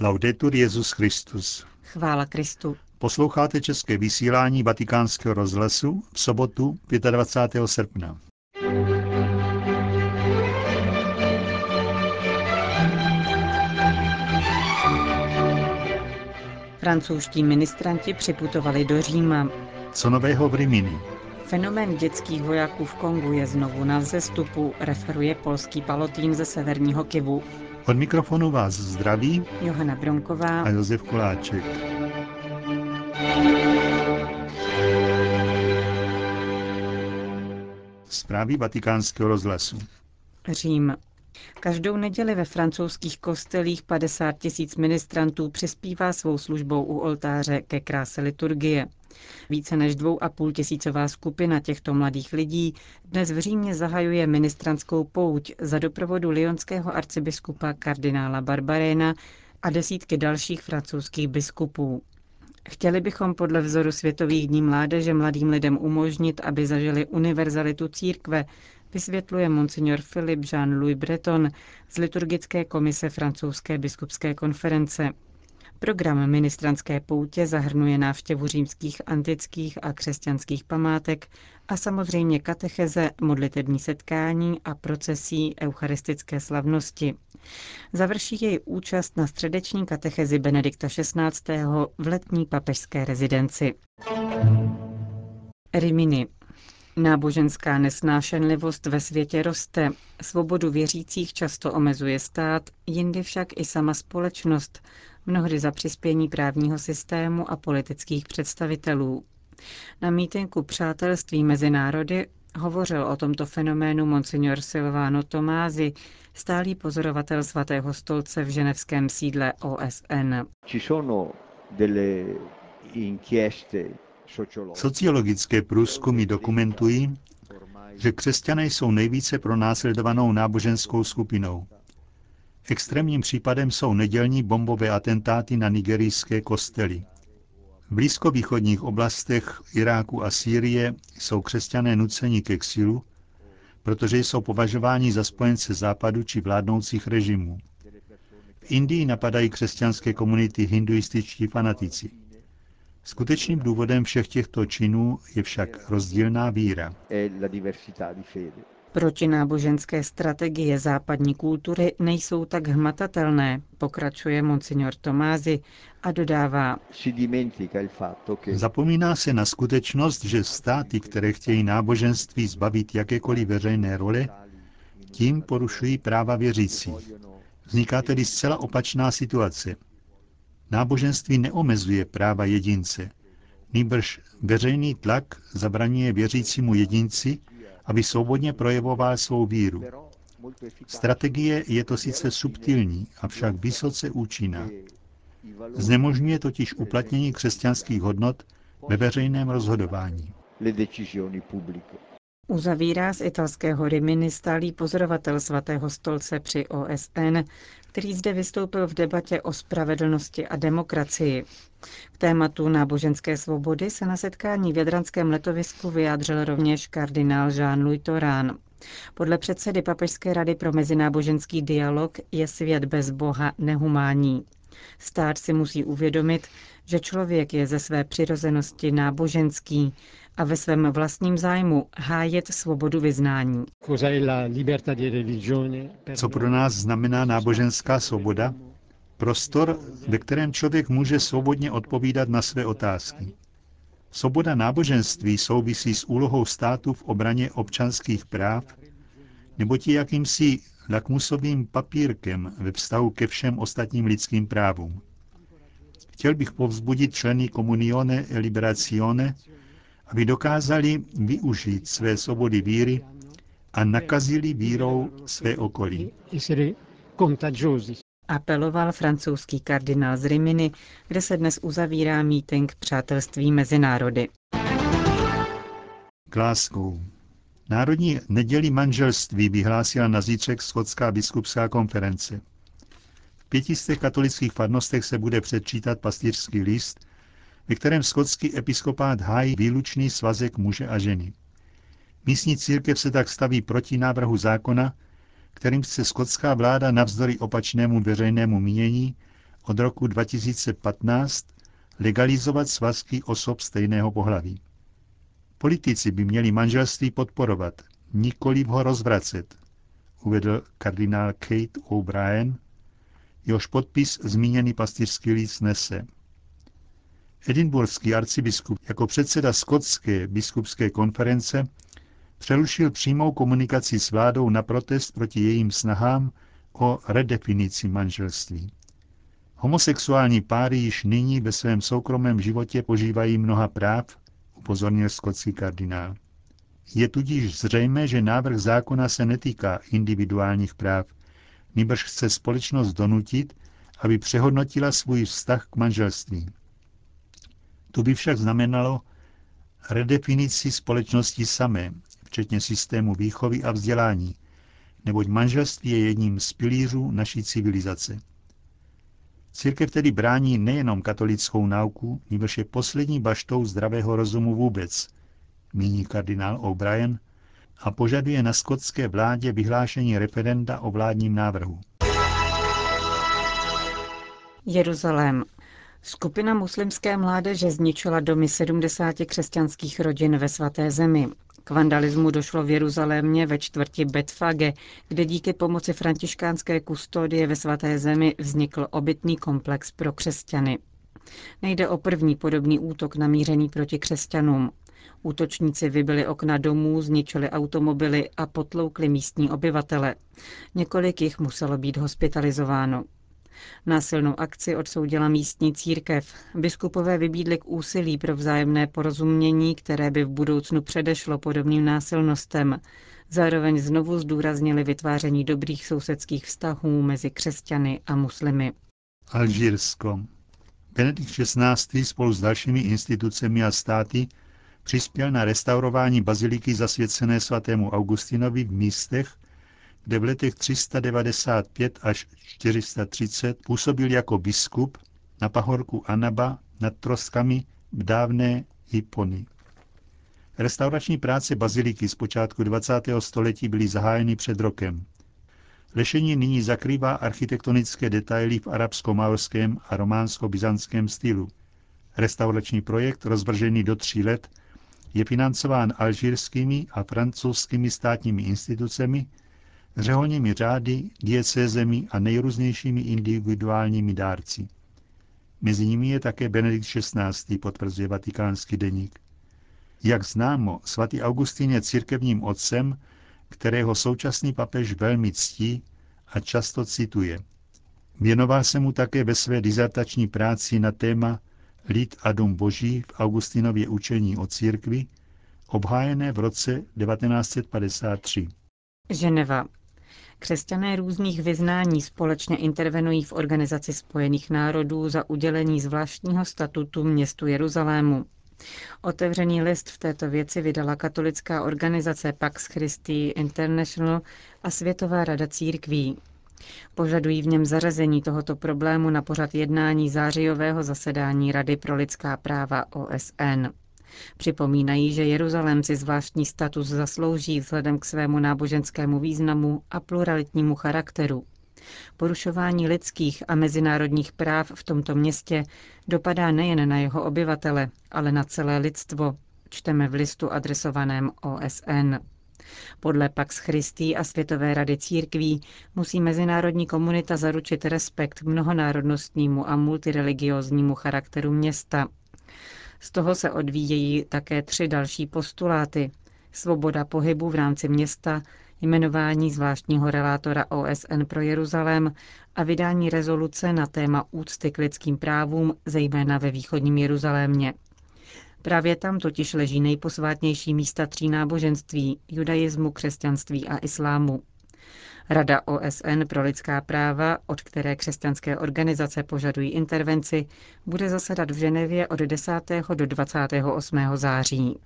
Laudetur Jezus Christus. Chvála Kristu. Posloucháte české vysílání Vatikánského rozhlasu v sobotu 25. srpna. Francouzští ministranti připutovali do Říma. Co nového v Rimini? Fenomén dětských vojáků v Kongu je znovu na vzestupu, referuje polský palotín ze severního Kivu. Od mikrofonu vás zdraví Johana Bronková a Josef Koláček. Zprávy vatikánského rozhlasu. Řím. Každou neděli ve francouzských kostelích 50 tisíc ministrantů přispívá svou službou u oltáře ke kráse liturgie. Více než dvou a půl tisícová skupina těchto mladých lidí dnes v Římě zahajuje ministranskou pouť za doprovodu lyonského arcibiskupa kardinála Barbaréna a desítky dalších francouzských biskupů. Chtěli bychom podle vzoru Světových dní mládeže mladým lidem umožnit, aby zažili univerzalitu církve, vysvětluje monsignor Philip Jean-Louis Breton z liturgické komise francouzské biskupské konference. Program ministranské poutě zahrnuje návštěvu římských antických a křesťanských památek a samozřejmě katecheze, modlitební setkání a procesí eucharistické slavnosti. Završí jej účast na středeční katechezi Benedikta XVI. v letní papežské rezidenci. Rimini. Náboženská nesnášenlivost ve světě roste, svobodu věřících často omezuje stát, jindy však i sama společnost, mnohdy za přispění právního systému a politických představitelů. Na mítinku Přátelství mezi národy hovořil o tomto fenoménu monsignor Silvano Tomázy, stálý pozorovatel svatého stolce v ženevském sídle OSN. Sociologické průzkumy dokumentují, že křesťané jsou nejvíce pronásledovanou náboženskou skupinou. Extrémním případem jsou nedělní bombové atentáty na nigerijské kostely. V blízkovýchodních oblastech Iráku a Sýrie jsou křesťané nuceni k exilu, protože jsou považováni za spojence západu či vládnoucích režimů. V Indii napadají křesťanské komunity hinduističtí fanatici. Skutečným důvodem všech těchto činů je však rozdílná víra. Protináboženské strategie západní kultury nejsou tak hmatatelné, pokračuje monsignor Tomázy a dodává. Zapomíná se na skutečnost, že státy, které chtějí náboženství zbavit jakékoliv veřejné role, tím porušují práva věřících. Vzniká tedy zcela opačná situace. Náboženství neomezuje práva jedince, nýbrž veřejný tlak zabraňuje věřícímu jedinci, aby svobodně projevoval svou víru. Strategie je to sice subtilní, avšak vysoce účinná. Znemožňuje totiž uplatnění křesťanských hodnot ve veřejném rozhodování. Uzavírá z italského Rimini stálý pozorovatel svatého stolce při OSN, který zde vystoupil v debatě o spravedlnosti a demokracii. K tématu náboženské svobody se na setkání v Jadranském letovisku vyjádřil rovněž kardinál Jean-Louis Torán. Podle předsedy Papežské rady pro mezináboženský dialog je svět bez Boha nehumánní. Stát si musí uvědomit, že člověk je ze své přirozenosti náboženský a ve svém vlastním zájmu hájet svobodu vyznání. Co pro nás znamená náboženská svoboda? Prostor, ve kterém člověk může svobodně odpovídat na své otázky. Svoboda náboženství souvisí s úlohou státu v obraně občanských práv, nebo je jakýmsi lakmusovým papírkem ve vztahu ke všem ostatním lidským právům. Chtěl bych povzbudit členy Comunione e Liberazione, aby dokázali využít své svobody víry a nakazili vírou své okolí. Apeloval francouzský kardinál z Rimini, kde se dnes uzavírá mítink Přátelství mezi národy. Glasgow. Národní neděli manželství vyhlásila na zítřek Skotská biskupská konference. V pětistech katolických farnostech se bude předčítat pastýřský list, ve kterém skotský episkopát hájí výlučný svazek muže a ženy. Místní církev se tak staví proti návrhu zákona, kterým chce skotská vláda navzdory opačnému veřejnému mínění od roku 2015 legalizovat svazky osob stejného pohlaví. Politici by měli manželství podporovat, nikoli ho rozvracet, uvedl kardinál Kate O'Brien, jehož podpis zmíněný pastýřský líc nese. Edinburghský arcibiskup jako předseda skotské biskupské konference přerušil přímou komunikaci s vládou na protest proti jejím snahám o redefinici manželství. Homosexuální páry již nyní ve svém soukromém životě požívají mnoha práv, upozornil skotský kardinál. Je tudíž zřejmé, že návrh zákona se netýká individuálních práv, nýbrž chce společnost donutit, aby přehodnotila svůj vztah k manželství. To by však znamenalo redefinici společnosti samé, včetně systému výchovy a vzdělání, neboť manželství je jedním z pilířů naší civilizace. Církev tedy brání nejenom katolickou nauku, nebož je poslední baštou zdravého rozumu vůbec, míní kardinál O'Brien, a požaduje na skotské vládě vyhlášení referenda o vládním návrhu. Jeruzalém. Skupina muslimské mládeže zničila domy 70 křesťanských rodin ve svaté zemi. K vandalismu došlo v Jeruzalémě ve čtvrti Betfage, kde díky pomoci františkánské kustodie ve svaté zemi vznikl obytný komplex pro křesťany. Nejde o první podobný útok namířený proti křesťanům. Útočníci vybili okna domů, zničili automobily a potloukli místní obyvatele. Několik jich muselo být hospitalizováno. Násilnou akci odsoudila místní církev. Biskupové vybídli k úsilí pro vzájemné porozumění, které by v budoucnu předešlo podobným násilnostem. Zároveň znovu zdůraznili vytváření dobrých sousedských vztahů mezi křesťany a muslimy. Alžírsko. Benedikt XVI. spolu s dalšími institucemi a státy přispěl na restaurování baziliky zasvěcené svatému Augustinovi v místech, kde v letech 395 až 430 působil jako biskup na pahorku Anaba nad troskami v dávné Hypony. Restaurační práce baziliky z počátku 20. století byly zahájeny před rokem. Lešení nyní zakrývá architektonické detaily v arabsko-maorském a románsko-byzantském stylu. Restaurační projekt, rozvržený do tří let, je financován alžírskými a francouzskými státními institucemi, řeholními řády, diecézemi a nejrůznějšími individuálními dárci. Mezi nimi je také Benedikt XVI., potvrzuje vatikánský deník. Jak známo, svatý Augustín je církevním otcem, kterého současný papež velmi ctí a často cituje. Věnoval se mu také ve své dizertační práci na téma Lid a dům boží v Augustinově učení o církvi, obhájené v roce 1953. Ženeva. Křesťané různých vyznání společně intervenují v Organizaci spojených národů za udělení zvláštního statutu městu Jeruzalému. Otevřený list v této věci vydala katolická organizace Pax Christi International a Světová rada církví. Požadují v něm zařazení tohoto problému na pořad jednání zářijového zasedání Rady pro lidská práva OSN. Připomínají, že Jeruzalém si zvláštní status zaslouží vzhledem k svému náboženskému významu a pluralitnímu charakteru. Porušování lidských a mezinárodních práv v tomto městě dopadá nejen na jeho obyvatele, ale na celé lidstvo, čteme v listu adresovaném OSN. Podle Pax Christi a Světové rady církví musí mezinárodní komunita zaručit respekt mnohonárodnostnímu a multireligióznímu charakteru města. Z toho se odvíjejí také tři další postuláty. Svoboda pohybu v rámci města, jmenování zvláštního relátora OSN pro Jeruzalém a vydání rezoluce na téma úcty k lidským právům, zejména ve východním Jeruzalémě. Právě tam totiž leží nejposvátnější místa tří náboženství, judaismu, křesťanství a islámu. Rada OSN pro lidská práva, od které křesťanské organizace požadují intervenci, bude zasedat v Ženevě od 10. do 28. září.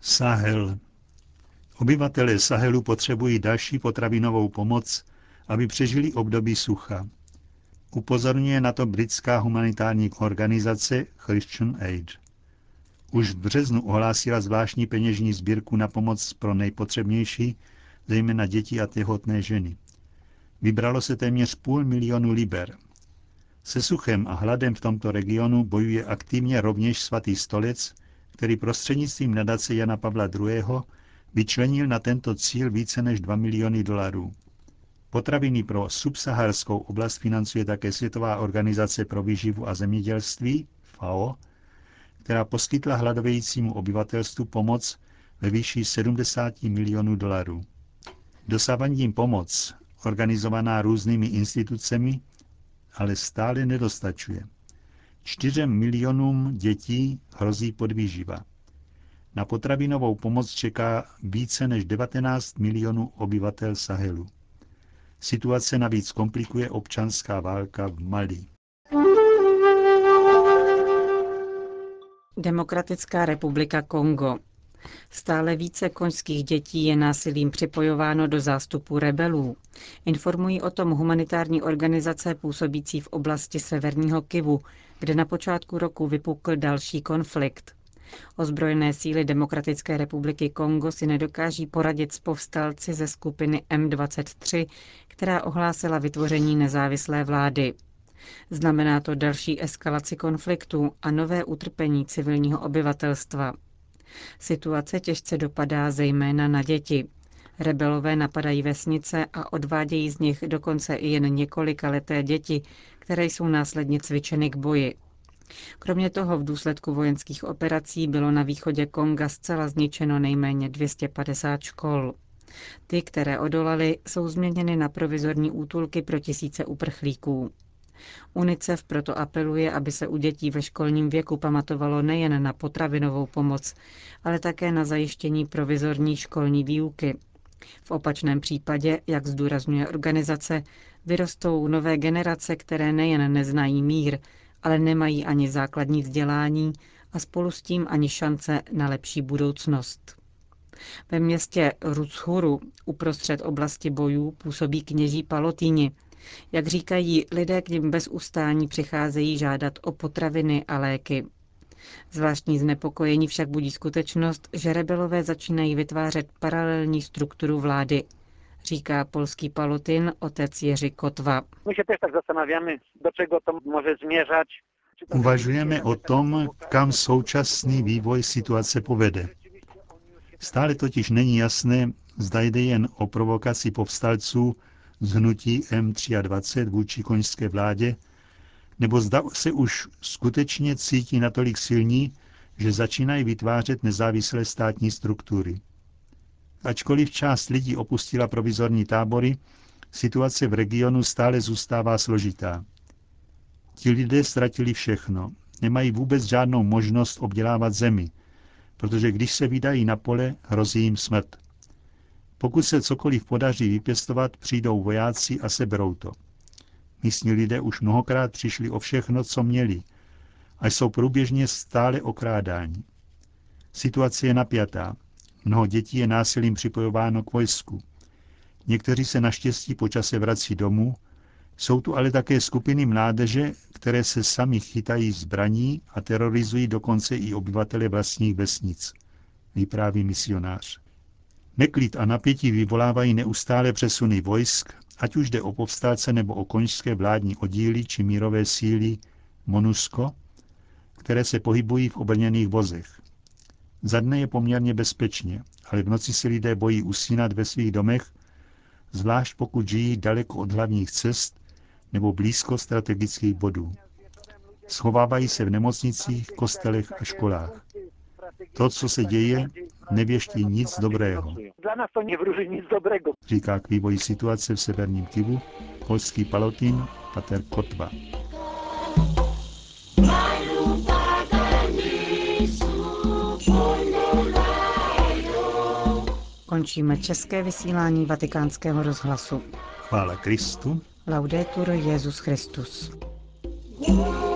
Sahel. Obyvatelé Sahelu potřebují další potravinovou pomoc, aby přežili období sucha. Upozorňuje na to britská humanitární organizace Christian Aid. Už v březnu ohlásila zvláštní peněžní sbírku na pomoc pro nejpotřebnější, zejména děti a těhotné ženy. Vybralo se téměř půl milionu liber. Se suchem a hladem v tomto regionu bojuje aktivně rovněž svatý stolec, který prostřednictvím nadace Jana Pavla II. vyčlenil na tento cíl více než 2 miliony dolarů. Potraviny pro subsaharskou oblast financuje také Světová organizace pro výživu a zemědělství, FAO, která poskytla hladovějícímu obyvatelstvu pomoc ve výši 70 milionů dolarů. Dosavadní pomoc, organizovaná různými institucemi, ale stále nedostačuje. Čtyřem milionům dětí hrozí podvýživa. Na potravinovou pomoc čeká více než 19 milionů obyvatel Sahelu. Situace navíc komplikuje občanská válka v Mali. Demokratická republika Kongo. Stále více koňských dětí je násilím připojováno do zástupu rebelů. Informují o tom humanitární organizace působící v oblasti severního Kivu, kde na počátku roku vypukl další konflikt. Ozbrojené síly Demokratické republiky Kongo si nedokáží poradit s povstalci ze skupiny M23, která ohlásila vytvoření nezávislé vlády. Znamená to další eskalaci konfliktu a nové utrpení civilního obyvatelstva. Situace těžce dopadá zejména na děti. Rebelové napadají vesnice a odvádějí z nich dokonce i jen několika leté děti, které jsou následně cvičeny k boji. Kromě toho v důsledku vojenských operací bylo na východě Konga zcela zničeno nejméně 250 škol. Ty, které odolaly, jsou změněny na provizorní útulky pro tisíce uprchlíků. UNICEF proto apeluje, aby se u dětí ve školním věku pamatovalo nejen na potravinovou pomoc, ale také na zajištění provizorní školní výuky. V opačném případě, jak zdůrazňuje organizace, vyrostou nové generace, které nejen neznají mír, ale nemají ani základní vzdělání a spolu s tím ani šance na lepší budoucnost. Ve městě Rutschuru uprostřed oblasti bojů působí kněží Palotýni, jak říkají, lidé k nim bez ustání přicházejí žádat o potraviny a léky. Zvláštní znepokojení však budí skutečnost, že rebelové začínají vytvářet paralelní strukturu vlády, říká polský palotin otec Jiří Kotva. My se też tak zastanawiamy, do čeho to může zmierzać. Uvažujeme o tom, kam současný vývoj situace povede. Stále totiž není jasné, zda jde jen o provokaci povstalců z hnutí M23 vůči koňské vládě, nebo zda se už skutečně cítí natolik silní, že začínají vytvářet nezávislé státní struktury. Ačkoliv část lidí opustila provizorní tábory, situace v regionu stále zůstává složitá. Ti lidé ztratili všechno, nemají vůbec žádnou možnost obdělávat zemi, protože když se vydají na pole, hrozí jim smrt. Pokud se cokoliv podaří vypěstovat, přijdou vojáci a seberou to. Místní lidé už mnohokrát přišli o všechno, co měli, a jsou průběžně stále okrádáni. Situace je napjatá. Mnoho dětí je násilím připojováno k vojsku. Někteří se naštěstí počase vrací domů, jsou tu ale také skupiny mládeže, které se sami chytají zbraní a terorizují dokonce i obyvatele vlastních vesnic, vypráví misionář. Neklid a napětí vyvolávají neustále přesuny vojsk, ať už jde o povstalce nebo o koňské vládní oddíly či mírové síly MONUSCO, které se pohybují v obrněných vozech. Za dne je poměrně bezpečně, ale v noci si lidé bojí usínat ve svých domech, zvlášť pokud žijí daleko od hlavních cest nebo blízko strategických bodů. Schovávají se v nemocnicích, kostelech a školách. To, co se děje, nevěští nic dobrého. Říká k vývoji situace v severním Kivu polský palotín Pater Kotva. Končíme české vysílání vatikánského rozhlasu. Chvála Kristu. Laudetur Jezus Christus. Yeah.